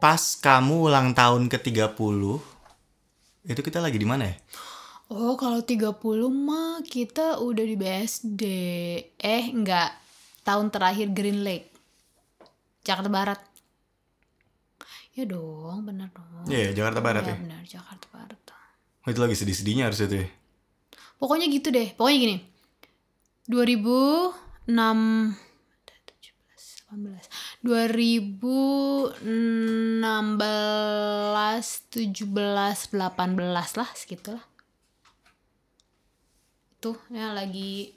pas kamu ulang tahun ke-30 itu kita lagi di mana ya? Oh, kalau 30 mah kita udah di BSD. Eh, enggak. Tahun terakhir Green Lake. Jakarta Barat. Ya dong, benar dong. Iya, Jakarta Barat ya. ya. benar, Jakarta Barat. Oh, itu lagi sedih-sedihnya harusnya tuh ya. Pokoknya gitu deh. Pokoknya gini. 2006 17 18 2016 17 18 lah segitulah. Tuh ya lagi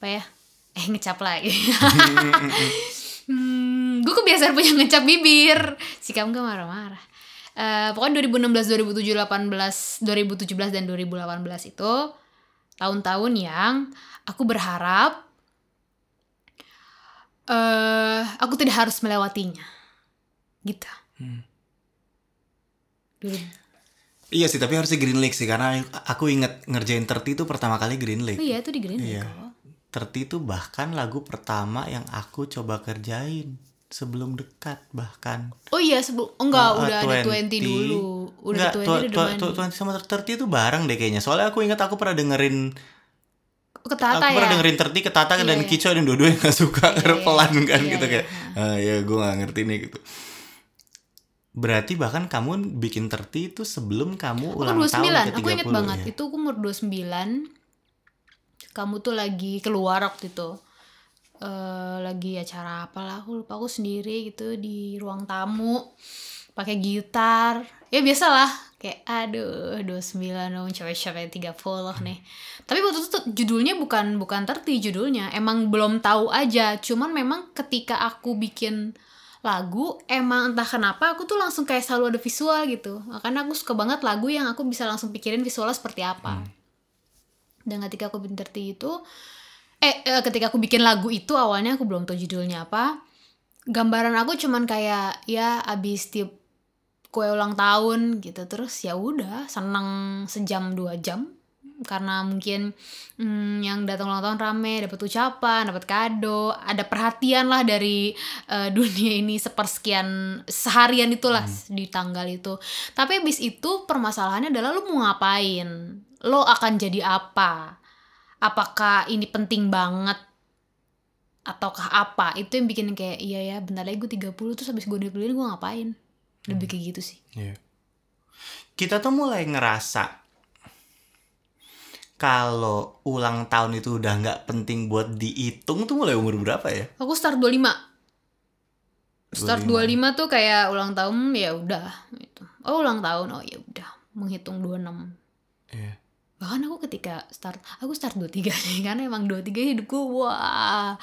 apa ya? Eh ngecap lagi. hmm, gue kebiasaan punya ngecap bibir. Si kamu gak marah-marah. Eh, pokoknya 2016, 2017, 18, 2017 dan 2018 itu tahun-tahun yang aku berharap eh aku tidak harus melewatinya. Gitu. Dulu. Iya sih, tapi harusnya Green Lake sih karena aku inget ngerjain 30 itu pertama kali Green Lake. Oh iya itu di Green Lake Iya. kok. 30 itu bahkan lagu pertama yang aku coba kerjain sebelum dekat bahkan. Oh iya sebelum enggak Uh, udah ada 20 dulu. Udah Enggak, ada 20 tua- udah tua- mandi. tua- 20 sama 30 itu bareng deh kayaknya. Soalnya aku ingat aku pernah dengerin Oh, Ketata aku pernah ya. dengerin 30 ke Tata Iya, dan iya. Kicau dan dua-duanya gak suka karena iya, pelan kan iya, gitu iya. kayak ah ya gue gak ngerti nih gitu. Berarti bahkan kamu bikin 30 itu sebelum kamu Aku ulang 29, tahun ke 30 aku inget banget. ya. Itu aku umur 29. Kamu tuh lagi keluar waktu itu. eh lagi acara apalah aku lupa aku sendiri gitu di ruang tamu pakai gitar ya biasalah kayak aduh 29 dong cewek-cewek 30 nih. Tapi waktu itu judulnya bukan bukan terti judulnya emang belum tahu aja. Cuman memang ketika aku bikin lagu emang entah kenapa aku tuh langsung kayak selalu ada visual gitu. Makanya aku suka banget lagu yang aku bisa langsung pikirin visualnya seperti apa. Dan ketika aku bikin terti itu eh, eh, ketika aku bikin lagu itu awalnya aku belum tahu judulnya apa. Gambaran aku cuman kayak ya abis tiap kue ulang tahun gitu. Terus ya udah seneng sejam dua jam. Karena mungkin hmm, yang datang ulang tahun rame dapat ucapan dapat kado. Ada perhatian lah dari eh, dunia ini sepersekian seharian itulah di tanggal itu. Tapi abis itu permasalahannya adalah lo mau ngapain? Lo akan jadi apa? Apakah ini penting banget? Ataukah apa? Itu yang bikin kayak iya ya bentar lagi gue 30 terus habis gue dipilih gue ngapain lebih kayak gitu sih Iya. Kita tuh mulai ngerasa kalau ulang tahun itu udah nggak penting buat dihitung tuh mulai umur berapa ya? aku start 25 start 25, tuh kayak ulang tahun ya udah gitu. oh ulang tahun oh ya udah menghitung 26 Iya. bahkan aku ketika start aku start 23 sih karena emang 23 hidupku wah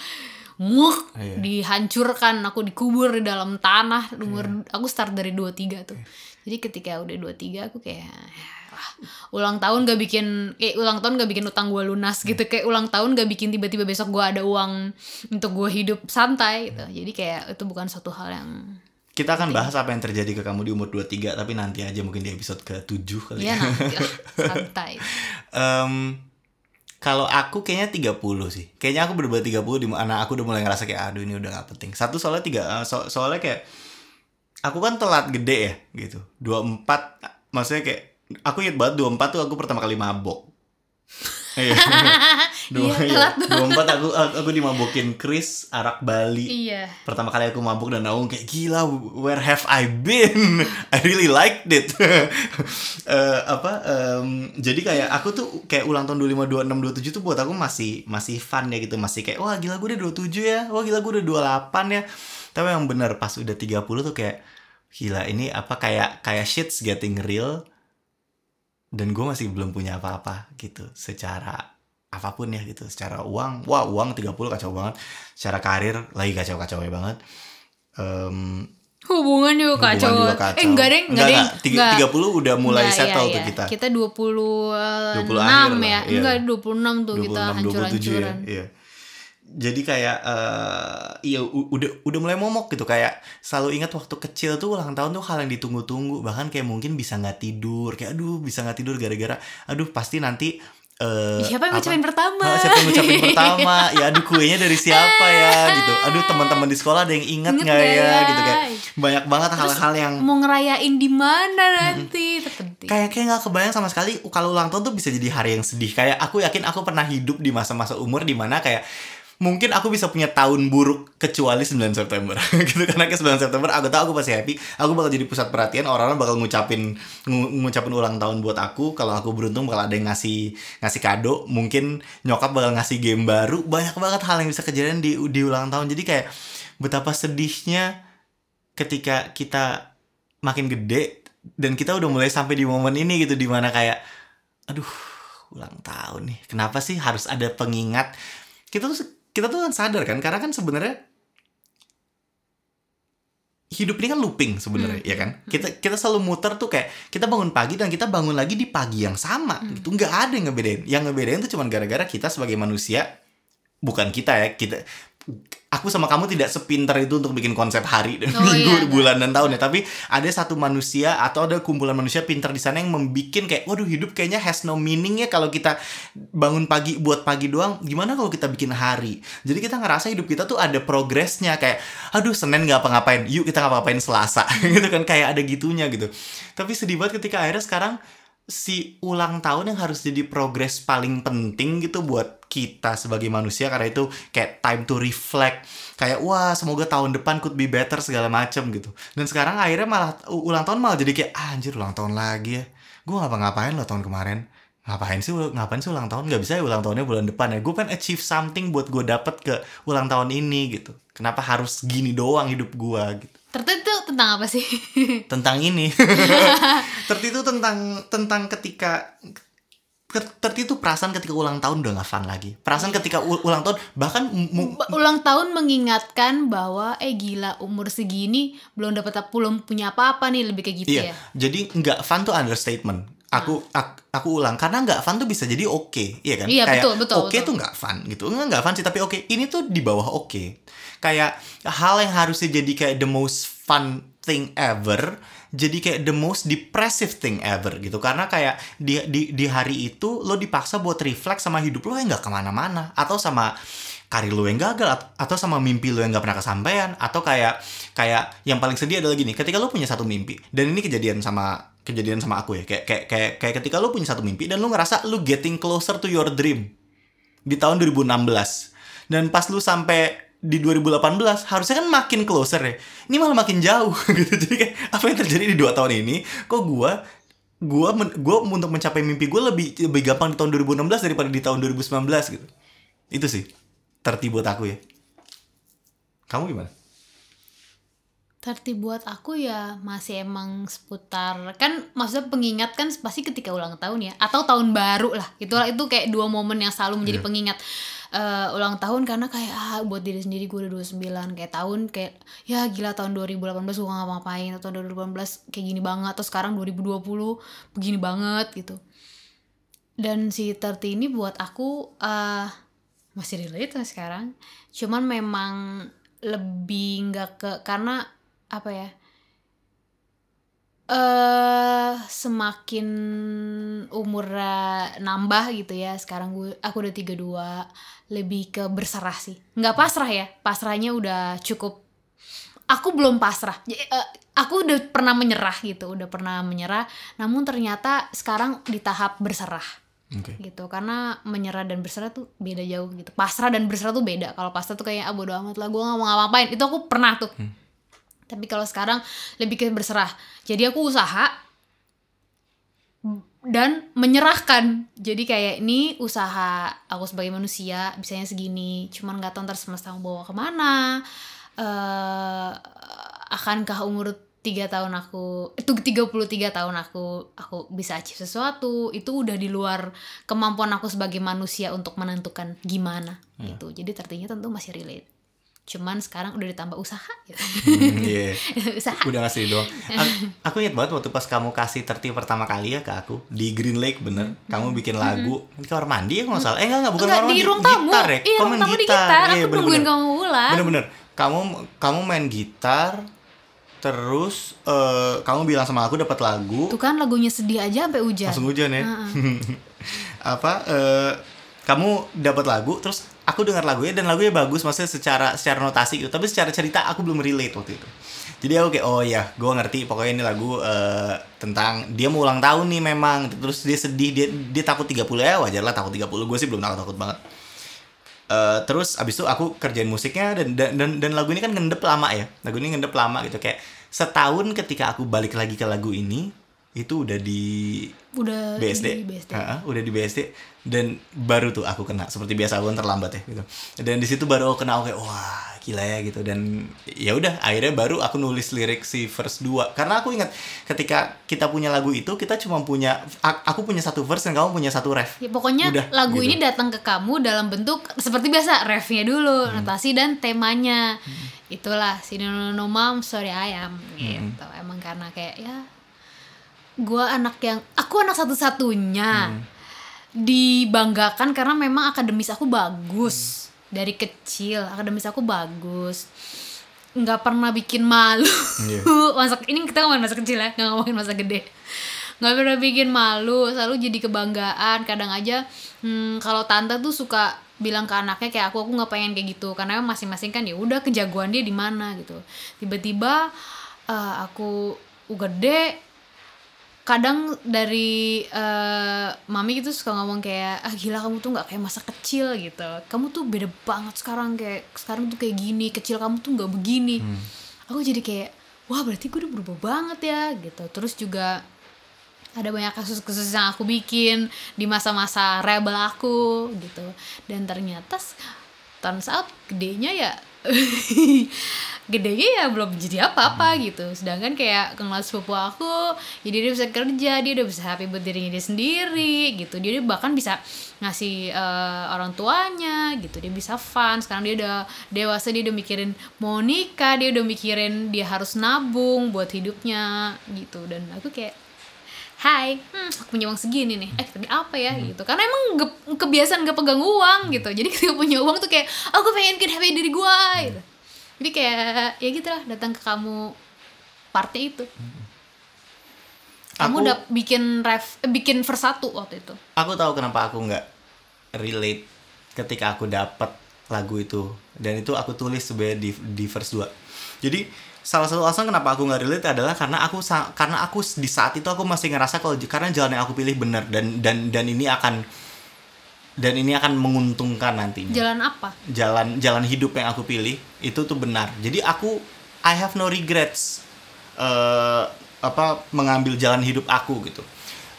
muk Iya. dihancurkan. Aku dikubur di dalam tanah. Umur aku start dari 23 tuh. Jadi ketika udah 23 aku kayak "Wah, ulang tahun gak bikin eh ulang tahun gak bikin utang gue lunas gitu. Kayak ulang tahun gak bikin tiba-tiba besok gue ada uang untuk gue hidup santai gitu. Jadi kayak itu bukan suatu hal yang Kita akan bahas apa yang terjadi ke kamu di umur 23 tapi nanti aja mungkin di episode ke-7 kali ya ya. nanti lah. Santai. Em, kalau aku kayaknya 30 sih. Kayaknya aku bener 30 di mana aku udah mulai ngerasa kayak aduh ini udah gak penting. Satu soalnya tiga eh, so- soalnya kayak aku kan telat gede ya gitu. 24 maksudnya kayak aku inget banget 24 tuh aku pertama kali mabok. Iya. Dua, Iya, iya. telat 24 aku aku dimabokin Chris arak Bali. iya Pertama kali aku mabuk dan aku kayak gila where have I been? I really liked it. Eh, apa em, jadi kayak aku tuh kayak ulang tahun 25 26 27 tuh buat aku masih masih fun ya gitu, masih kayak wah gila gue udah 27 ya. Wah gila gue udah 28 ya. Tapi yang bener pas udah 30 tuh kayak gila ini apa kayak kayak shit's getting real dan gue masih belum punya apa-apa gitu secara apa pun ya gitu secara uang wah uang 30 kacau banget secara karir lagi kacau-kacau banget Em, hubungan juga hubungan kacau. juga kacau. Eh enggak deh, enggak deh. Tiga- 30 udah mulai Enggak, settle iya, tuh iya. kita. Kita 26 20 akhir lah, ya. iya. Enggak 26 tuh kita 26 27 hancur-hancuran. ya. Iya. Jadi kayak eh iya udah udah mulai momok gitu kayak selalu ingat waktu kecil tuh ulang tahun tuh hal yang ditunggu-tunggu bahkan kayak mungkin bisa nggak tidur kayak aduh bisa nggak tidur gara-gara aduh pasti nanti eh Siapa yang ngucapin pertama? Ah, siapa yang ngucapin pertama? Ya aduh kuenya dari siapa ya gitu. Aduh teman-teman di sekolah ada yang ingat nggak ya? ya? gitu kayak banyak banget hal-hal yang Mau ngerayain di mana nanti? Penting. kayak kayak nggak kebayang sama sekali kalau ulang tahun tuh bisa jadi hari yang sedih. Kayak aku yakin aku pernah hidup di masa-masa umur di mana kayak mungkin aku bisa punya tahun buruk kecuali 9 September. Gitu karena ke 9 September aku tahu aku pasti happy. Aku bakal jadi pusat perhatian orang-orang bakal ngucapin ngu- ngucapin ulang tahun buat aku. Kalau aku beruntung bakal ada yang ngasih ngasih kado. Mungkin nyokap bakal ngasih game baru. Banyak banget hal yang bisa kejadian di di ulang tahun. Jadi kayak betapa sedihnya ketika kita makin gede dan kita udah mulai sampai di momen ini gitu di mana kayak aduh ulang tahun nih. Kenapa sih harus ada pengingat? Kita tuh kita tuh kan sadar kan karena kan sebenarnya hidup ini kan looping sebenarnya ya kan? Kita kita selalu muter tuh kayak kita bangun pagi dan kita bangun lagi di pagi yang sama gitu. Nggak ada yang ngebedain. Yang ngebedain tuh cuma gara-gara kita sebagai manusia bukan kita ya kita aku sama kamu tidak sepinter itu untuk bikin konsep hari dan Oh, minggu iya, bulan dan tahun ya. Tapi ada satu manusia atau ada kumpulan manusia pinter di sana yang membikin kayak waduh hidup kayaknya has no meaning ya kalau kita bangun pagi buat pagi doang. Gimana kalau kita bikin hari? Jadi kita ngerasa hidup kita tuh ada progresnya kayak aduh senin nggak apa-ngapain yuk kita ngapa-ngapain selasa. Gitu kan kayak ada gitunya gitu. Tapi sedih banget ketika akhirnya sekarang si ulang tahun yang harus jadi progres paling penting gitu buat kita sebagai manusia karena itu kayak time to reflect. Kayak wah semoga tahun depan could be better segala macem gitu. Dan sekarang akhirnya malah ulang tahun malah jadi kayak ah, anjir ulang tahun lagi ya. Gue ngapa-ngapain loh tahun kemarin? Ngapain sih ngapain sih ulang tahun? Nggak bisa ya ulang tahunnya bulan depan ya. Gue pengen achieve something buat gue dapet ke ulang tahun ini gitu. Kenapa harus gini doang hidup gue gitu Tertentu tentang apa sih? tentang ini. Terti itu tentang tentang ketika terti itu perasaan ketika ulang tahun udah gak fun lagi. Perasaan ketika u- ulang tahun bahkan ulang tahun mengingatkan bahwa eh gila umur segini belum dapat ap- belum punya apa-apa nih lebih kayak gitu iya. ya. jadi nggak fun tuh understatement aku ak- aku ulang. Karena nggak fun tuh bisa jadi oke iya kan? Iya, kayak betul, betul, oke betul. tuh nggak fun gitu. Nggak nggak fun sih tapi oke ini tuh di bawah oke. Kayak hal yang harusnya jadi kayak the most fun thing ever jadi kayak the most depressive thing ever gitu. Karena kayak di di di hari itu lo dipaksa buat reflect sama hidup lo yang nggak ke mana-mana. Atau sama karir lo yang gagal at- atau sama mimpi lo yang nggak pernah kesampaian. Atau kayak kayak yang paling sedih adalah gini ketika lo punya satu mimpi dan ini kejadian sama kejadian sama aku ya. Kayak kayak kayak, kayak ketika lo punya satu mimpi dan lo ngerasa lo getting closer to your dream di tahun 2016 dan pas lu sampai di 2018 harusnya kan makin closer ya. Ini malah makin jauh gitu. Jadi kayak apa yang terjadi di dua tahun ini kok gua gua men- gua untuk mencapai mimpi gua lebih lebih gampang di tahun 2016 daripada di tahun 2019 gitu. Itu sih tertib buat aku ya. Kamu gimana Tertib buat aku ya masih emang seputar kan maksudnya pengingat kan pasti ketika ulang tahun ya atau tahun baru lah. Itulah itu kayak dua momen yang selalu menjadi Iya. pengingat. Eh, ulang tahun karena kayak ah buat diri sendiri gue udah 29 kayak tahun kayak ya gila tahun 2018 gue gak ngapain atau tahun 2018 kayak gini banget atau sekarang 2020 begini banget gitu. Dan si 30 ini buat aku eh masih relate sekarang. Cuman memang lebih nggak ke karena apa ya eh semakin umurnya nambah gitu ya. Sekarang gue aku udah 32 lebih ke berserah sih. Nggak pasrah ya pasrahnya udah cukup. Aku belum pasrah. Eh, aku udah pernah menyerah gitu udah pernah menyerah. Namun ternyata sekarang di tahap berserah oke. gitu. Karena menyerah dan berserah tuh beda jauh gitu. Pasrah dan berserah tuh beda. Kalau pasrah tuh kayak ah bodo amat lah gue nggak mau ngapain itu aku pernah tuh tapi kalau sekarang lebih ke berserah. Jadi aku usaha dan menyerahkan. Jadi kayak ini usaha aku sebagai manusia bisanya segini. Cuman nggak tahu ntar semesta mau bawa ke mana. Eh akankah umur tiga tahun aku itu 33 tahun aku aku bisa achieve sesuatu? Itu udah di luar kemampuan aku sebagai manusia untuk menentukan gimana gitu. Jadi tertinya tentu masih relate cuman sekarang udah ditambah usaha gitu. Hmm, iya. Usaha. Udah ngasih doang. Aku, aku ingat banget waktu pas kamu kasih tertib pertama kali ya ke aku di Green Lake bener. Kamu bikin lagu di kamar mandi ya kalau nggak salah. Eh enggak enggak bukan Enggak, kamar di mandi ruang tamu. gitar ya. Iya kamu main tamu di gitar. gitar. Iya, aku bener-bener. nungguin kamu pulang. Bener-bener. Kamu kamu main gitar terus eh, kamu bilang sama aku dapat lagu. Tuh kan lagunya sedih aja sampai hujan. Langsung hujan ya. Apa eh, kamu dapat lagu terus aku dengar lagunya dan lagunya bagus maksudnya secara secara notasi gitu. Tapi secara cerita aku belum relate waktu itu. Jadi aku kayak oh ya gue ngerti pokoknya ini lagu eh, tentang dia mau ulang tahun nih memang. Terus dia sedih dia dia takut 30 ya wajar lah takut 30 gue sih belum takut takut banget. Eh, terus abis itu aku kerjain musiknya dan, dan dan dan lagu ini kan ngendep lama ya. Lagu ini ngendep lama gitu. Kayak setahun ketika aku balik lagi ke lagu ini itu udah di udah BSD, di BSD. Ha, udah di BSD dan baru tuh aku kena seperti biasa aku kan terlambat ya gitu dan di situ baru aku kena kayak wah gila ya gitu dan ya udah akhirnya baru aku nulis lirik si verse 2 karena aku ingat ketika kita punya lagu itu kita cuma punya aku punya satu verse dan kamu punya satu ref Ya, pokoknya Udah, lagu gitu. ini datang ke kamu dalam bentuk seperti biasa refnya dulu, Hmm. notasi dan temanya. Itulah si no, no, no mom sorry ayam Hmm. gitu. Emang karena kayak ya gua anak yang aku anak satu-satunya. Hmm. dibanggakan karena memang akademis aku bagus. Dari kecil akademis aku bagus. Nggak pernah bikin malu. Iya. masa ini kita ngomongin masa kecil ya nggak ngomongin masa gede. Nggak pernah bikin malu selalu jadi kebanggaan. Kadang aja hmm, kalau tante tuh suka bilang ke anaknya kayak aku aku nggak pengen kayak gitu. Karena masing-masing kan ya udah kejagoan dia di mana? gitu. Tiba-tiba eh, aku gede kadang dari eh, mami gitu suka ngomong kayak ah gila kamu tuh nggak kayak masa kecil gitu. Kamu tuh beda banget sekarang kayak sekarang tuh kayak gini kecil kamu tuh nggak begini. Aku jadi kayak wah berarti gue udah berubah banget ya gitu. Terus juga ada banyak kasus-kasus yang aku bikin di masa-masa rebel aku gitu. Dan ternyata turns out gedenya ya gedenya ya belum jadi apa-apa gitu. Sedangkan kayak kelas sepupu aku jadi dia bisa kerja dia udah bisa happy buat dirinya dia sendiri gitu. Dia bahkan bisa ngasih eh, orang tuanya gitu. Dia bisa fun. Sekarang dia udah dewasa dia udah mikirin mau nikah dia udah mikirin dia harus nabung buat hidupnya gitu. Dan aku kayak Hai, hmm, aku punya uang segini nih. Eh, tapi apa ya gitu? Karena emang ge- kebiasaan gak pegang uang gitu. Jadi ketika punya uang tuh kayak aku pengen bikin happy diri gua gitu. Jadi kayak ya gitu lah datang ke kamu party itu. Kamu Aku- udah bikin ref eh, bikin verse satu waktu itu. aku tahu kenapa aku nggak relate ketika aku dapat lagu itu dan itu aku tulis sebenarnya di di verse 2 jadi salah satu alasan kenapa aku nggak relate adalah karena aku karena aku di saat itu aku masih ngerasa kalau karena jalan yang aku pilih benar dan dan dan ini akan dan ini akan menguntungkan nantinya. Jalan apa? jalan jalan hidup yang aku pilih itu tuh benar. Jadi aku I have no regrets eh apa mengambil jalan hidup aku gitu.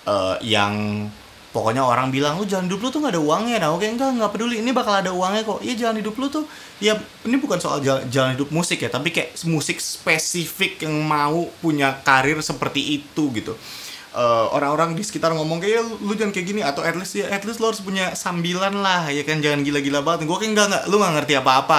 Eh yang pokoknya orang bilang lu jalan hidup lu tuh gak ada uangnya. Nah oke enggak nggak peduli. Ini bakal ada uangnya kok. Iya jalan hidup lu tuh. Ya ini bukan soal jalan, jalan hidup musik ya tapi kayak musik spesifik yang mau punya karir seperti itu gitu. Eh, orang-orang di sekitar ngomong kayak "Ya, lu, lu jangan kayak gini. Atau at least ya at least lo harus punya sambilan lah ya kan? Jangan gila-gila banget. Gue kayak enggak enggak lu nggak ngerti apa-apa.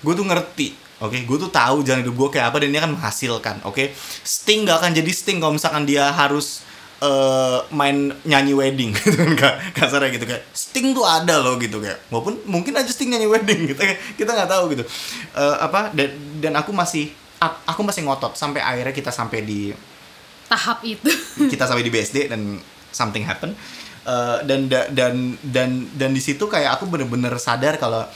Gue tuh ngerti oke? Gue tuh tahu jalan hidup gue kayak apa dan ini akan menghasilkan oke? Sting gak akan jadi Sting kalau misalkan dia harus eh, main nyanyi wedding gitu kan Kak. kasarnya gitu kayak Sting tuh ada loh gitu kayak maupun mungkin aja Sting nyanyi wedding gitu kita nggak tahu gitu Eh, apa dan dan aku masih ak- aku masih ngotot sampai akhirnya kita sampai di Tahap itu. kita sampai di BSD dan something happen Eh, dan da- dan dan dan di situ kayak aku bener-bener sadar kalau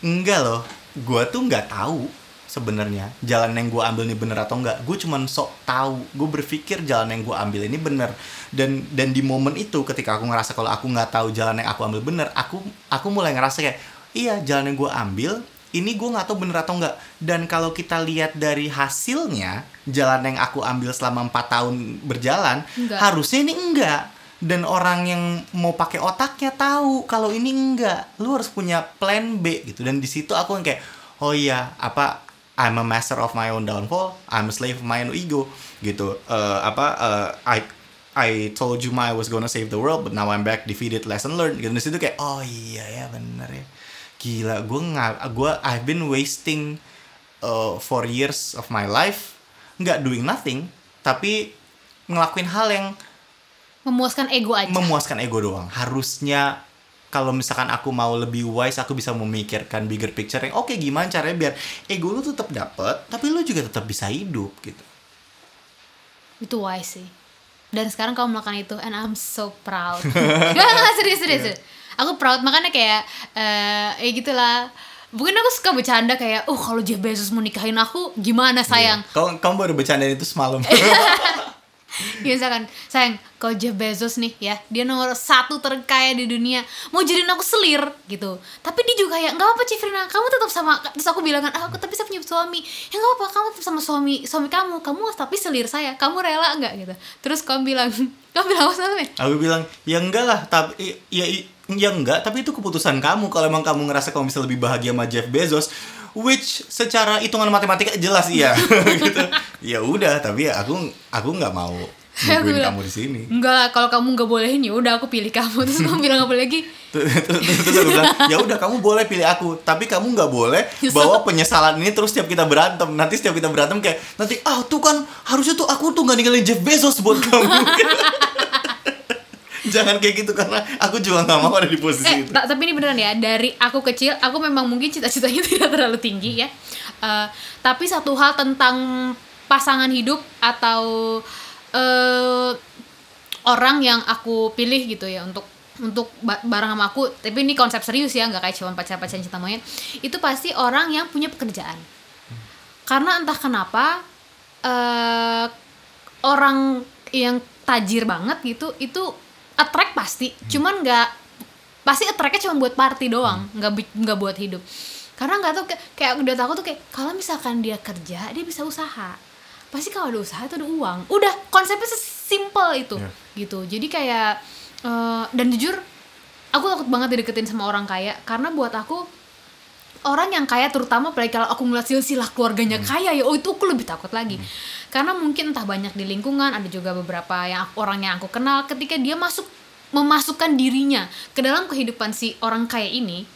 enggak loh gue tuh nggak tahu sebenarnya jalan yang gue ambil ini bener atau enggak. Gue cuman sok tahu gue berpikir jalan yang gue ambil ini bener. Dan dan di momen itu ketika aku ngerasa kalau aku nggak tahu jalan yang aku ambil bener aku aku mulai ngerasa kayak iya jalan yang gue ambil ini gue nggak tahu bener atau enggak. Dan kalau kita lihat dari hasilnya jalan yang aku ambil selama empat tahun berjalan Enggak. harusnya ini enggak. Dan orang yang mau pakai otaknya tahu kalau ini enggak. Lu harus punya plan B gitu. Dan di situ aku yang kayak oh iya apa I'm a master of my own downfall I'm a slave of my own ego gitu. Eh, apa eh, I I told you my I was gonna save the world but now I'm back defeated lesson learned gitu. Di situ kayak oh iya ya bener ya. Gila gue nggak gue I've been wasting uh, four years of my life nggak doing nothing tapi ngelakuin hal yang Memuaskan ego aja. memuaskan ego doang. Harusnya kalau misalkan aku mau lebih wise aku bisa memikirkan bigger picture yang oke gimana caranya biar ego lu tetap dapet tapi lu juga tetap bisa hidup gitu itu wise sih. dan sekarang kamu melakukan itu and I'm so proud serius serius, serius. aku proud makanya kayak eh ya gitulah mungkin aku suka bercanda kayak oh kalau Jeff Bezos mau nikahin aku gimana sayang Kamu, kamu baru bercanda itu semalam. ya misalkan sayang kalau Jeff Bezos nih ya dia nomor satu terkaya di dunia mau jadiin aku selir gitu. Tapi dia juga kayak nggak apa Cifrina kamu tetap sama terus aku bilang kan ah, aku tapi saya punya suami. Ya nggak apa kamu tetap sama suami suami kamu kamu tapi selir saya kamu rela nggak? Gitu. Terus kamu bilang kamu bilang apa sama Aku bilang, ya enggak lah, tapi ya, ya, ya enggak, tapi itu keputusan kamu. Kalau emang kamu ngerasa kamu bisa lebih bahagia sama Jeff Bezos, which secara hitungan matematika jelas iya, gitu. Ya udah, tapi ya aku aku nggak mau nungguin kamu di sini. enggak lah kalau kamu nggak bolehin ya udah aku pilih kamu terus kamu bilang apa lagi terus aku bilang, ya udah kamu boleh pilih aku, tapi kamu nggak boleh bawa penyesalan ini terus setiap kita berantem. Nanti setiap kita berantem kayak nanti ah tuh kan harusnya tuh aku tuh nggak ninggalin Jeff Bezos buat kamu. Jangan kayak gitu karena aku juga nggak mau ada di posisi eh itu. ta- tapi ini beneran ya dari aku kecil aku memang mungkin cita-citanya tidak terlalu tinggi ya Eh, tapi satu hal tentang pasangan hidup atau eh orang yang aku pilih gitu ya untuk untuk ba- bareng sama aku tapi ini konsep serius ya nggak kayak cuma pacar-pacaran cinta monyet itu pasti orang yang punya pekerjaan karena entah kenapa eh orang yang tajir banget gitu itu attract pasti. Cuman nggak pasti attract-nya cuma buat party doang nggak bi- nggak buat hidup. Karena nggak tuh kayak, kayak udah takut tuh kayak kalau misalkan dia kerja dia bisa usaha. Pasti kalau ada usaha itu ada uang. Udah konsepnya sesimpel itu Ya. gitu. Jadi kayak eh, dan jujur aku takut banget dideketin sama orang kaya. Karena buat aku orang yang kaya terutama apalagi kalau aku ngeliat silsilah keluarganya kaya ya oh itu aku lebih takut lagi. Karena mungkin entah banyak di lingkungan ada juga beberapa yang orang yang aku kenal ketika dia masuk memasukkan dirinya ke dalam kehidupan si orang kaya ini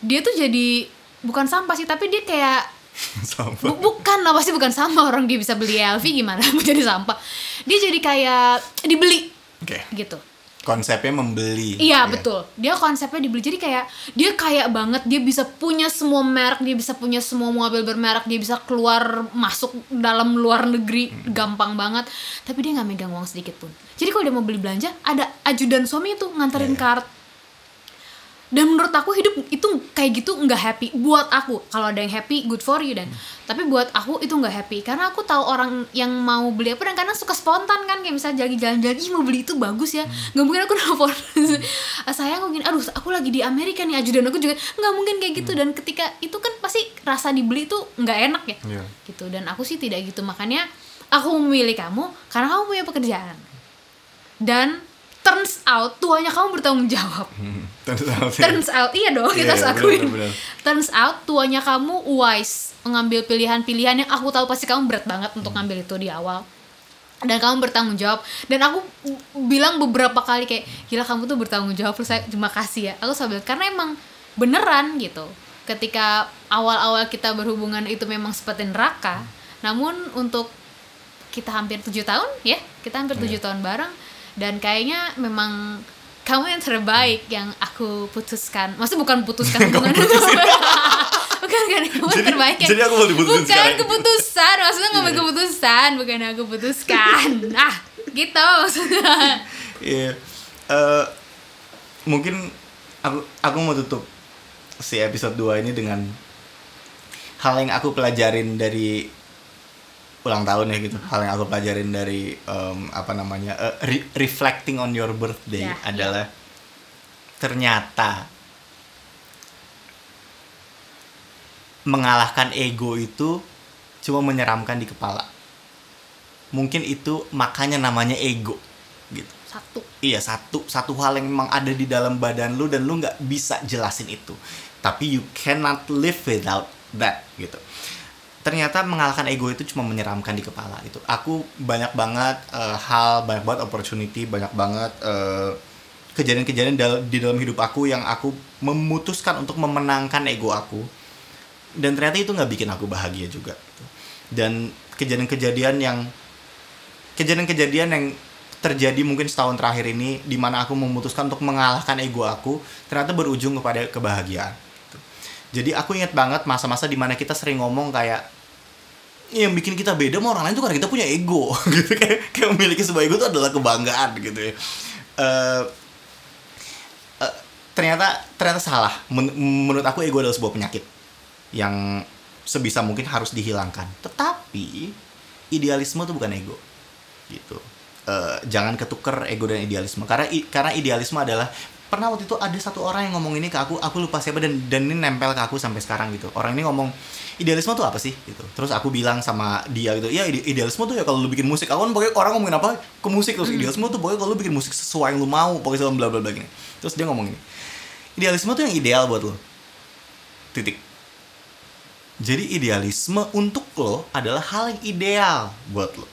dia tuh jadi bukan sampah sih tapi dia kayak Sama. Bu- bukan lah pasti bukan sama orang dia bisa beli LV gimana menjadi sampah. Dia jadi kayak dibeli Oke. gitu Konsepnya membeli. Iya Oke. betul. Dia konsepnya dibeli jadi kayak dia kaya banget. Dia bisa punya semua merek, dia bisa punya semua mobil bermerek, dia bisa keluar masuk dalam luar negeri gampang banget. Tapi dia nggak megang uang sedikit pun. Jadi kalau dia mau beli belanja, ada ajudan suami itu nganterin Iya. kart. Dan menurut aku hidup itu kayak gitu nggak happy buat aku. Kalau ada yang happy, good for you dan. Tapi buat aku itu nggak happy karena aku tahu orang yang mau beli apa dan kadang suka spontan kan kayak misalnya lagi jalan-jalan, ih mau beli itu bagus ya. Nggak mungkin aku nelfon saya mungkin aduh aku lagi di Amerika nih ajudan aku juga nggak mungkin kayak gitu dan ketika itu kan pasti rasa dibeli itu nggak enak ya Iya. gitu dan aku sih tidak gitu makanya aku memilih kamu karena kamu punya pekerjaan dan turns out tuanya kamu bertanggung jawab. Hmm, Turns out, ya. turns out iya dong kita harus iya, akuin turns out tuanya kamu wise mengambil pilihan-pilihan yang aku tahu pasti kamu berat banget untuk ngambil itu di awal. Dan kamu bertanggung jawab. Dan aku bilang beberapa kali kayak gila kamu tuh bertanggung jawab terus saya terima kasih ya. Aku sambil karena emang beneran gitu. Ketika awal-awal kita berhubungan itu memang seperti neraka namun untuk kita hampir tujuh tahun ya kita hampir tujuh Iya. tahun bareng dan kayaknya memang kamu yang terbaik yang aku putuskan maksudnya bukan putuskan hubungan bukan bukan kamu Jadi- terbaik ya jadi aku mau diputusin bukan sekarang. keputusan maksudnya ngambil Iya. keputusan bukan aku putuskan ah gitu maksudnya Iya. Eh, mungkin aku aku mau tutup si episode 2 ini dengan hal yang aku pelajarin dari ulang tahun ya gitu. Hal yang aku pelajarin dari em, apa namanya? eh, re- reflecting on your birthday Ya, adalah ternyata mengalahkan ego itu cuma menyeramkan di kepala. Mungkin itu makanya namanya ego gitu. satu Iya satu satu hal yang memang ada di dalam badan lu dan lu nggak bisa jelasin itu. Tapi you cannot live without that gitu. Ternyata mengalahkan ego itu cuma menyeramkan di kepala gitu. Aku banyak banget eh, hal, banyak banget opportunity, banyak banget eh, kejadian-kejadian dal- di dalam hidup aku yang aku memutuskan untuk memenangkan ego aku. Dan ternyata itu nggak bikin aku bahagia juga. gitu. Dan kejadian-kejadian yang kejadian-kejadian yang terjadi mungkin setahun terakhir ini di mana aku memutuskan untuk mengalahkan ego aku ternyata berujung kepada kebahagiaan. Jadi aku ingat banget masa-masa di mana kita sering ngomong kayak yang bikin kita beda sama orang lain tuh karena kita punya ego. Gitu kayak kayak memiliki sebuah ego itu adalah kebanggaan gitu ya. Eh, eh, ternyata ternyata salah. Men- menurut aku ego adalah sebuah penyakit yang sebisa mungkin harus dihilangkan. Tetapi idealisme tuh bukan ego gitu. Eh, jangan ketuker ego dan idealisme. Karena karena idealisme adalah pernah waktu itu ada satu orang yang ngomong ini ke aku aku lupa siapa dan dan ini nempel ke aku sampai sekarang gitu. Orang ini ngomong idealisme tuh apa sih? Gitu. Terus aku bilang sama dia gitu ya ide- idealisme tuh ya kalau lu bikin musik. Aku kan pokoknya orang ngomongin apa? Ke musik. Terus idealisme tuh pokoknya kalau lu bikin musik sesuai yang lu mau pokoknya bla bla bla gini. Terus dia ngomong ini idealisme tuh yang ideal buat lo titik. Jadi idealisme untuk lo adalah hal yang ideal buat lo.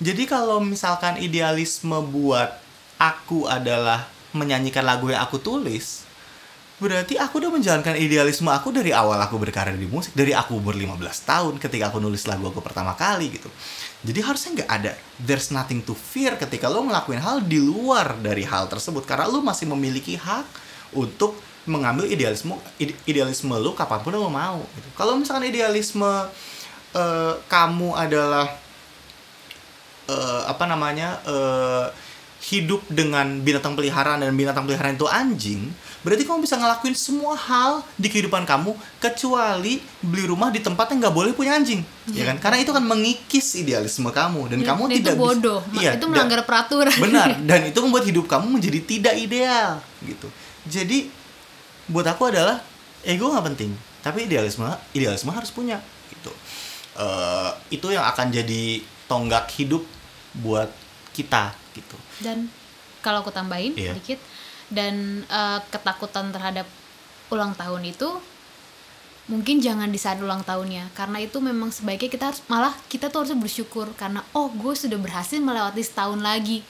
Jadi kalau misalkan idealisme buat aku adalah menyanyikan lagu yang aku tulis, berarti aku udah menjalankan idealisme aku dari awal aku berkarir di musik, dari aku umur 15 tahun ketika aku nulis lagu aku pertama kali gitu. Jadi harusnya nggak ada there's nothing to fear ketika lo ngelakuin hal di luar dari hal tersebut karena lo masih memiliki hak untuk mengambil idealisme ide- idealisme lo kapan pun lo mau gitu. Kalau misalkan idealisme eh, kamu adalah eh, apa namanya eh, hidup dengan binatang peliharaan dan binatang peliharaan itu anjing, berarti kamu bisa ngelakuin semua hal di kehidupan kamu kecuali beli rumah di tempat yang nggak boleh punya anjing, ya kan? Karena itu kan mengikis idealisme kamu dan kamu Dan tidak itu bisa- bodoh Ma- Iya, itu dan- melanggar peraturan Benar, dan itu membuat hidup kamu menjadi tidak ideal gitu. Jadi buat aku adalah ego nggak penting, tapi idealisme idealisme harus punya gitu. Eh, itu yang akan jadi tonggak hidup buat kita gitu. dan kalau aku tambahin Iya. sedikit dan eh, ketakutan terhadap ulang tahun itu mungkin jangan di saat ulang tahunnya karena itu memang sebaiknya kita harus malah kita tuh harus bersyukur karena oh gue sudah berhasil melewati setahun lagi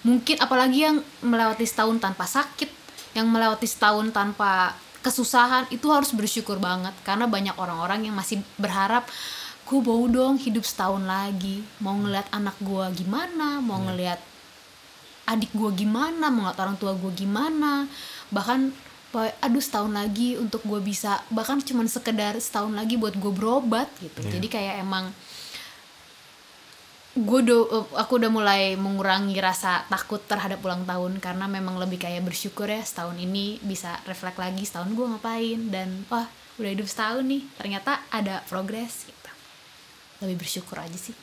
mungkin apalagi yang melewati setahun tanpa sakit yang melewati setahun tanpa kesusahan itu harus bersyukur banget karena banyak orang-orang yang masih berharap gue mau dong hidup setahun lagi. Mau ngeliat anak gue gimana mau ngeliat adik gue gimana mau ngeliat orang tua gue gimana. Bahkan aduh setahun lagi untuk gue bisa bahkan cuman sekedar setahun lagi buat gue berobat gitu. Iya. jadi kayak emang gue do, aku udah mulai mengurangi rasa takut terhadap ulang tahun. Karena memang lebih kayak bersyukur ya setahun ini bisa reflek lagi setahun gue ngapain. Dan wah udah hidup setahun nih. Ternyata ada progres lebih bersyukur aja sih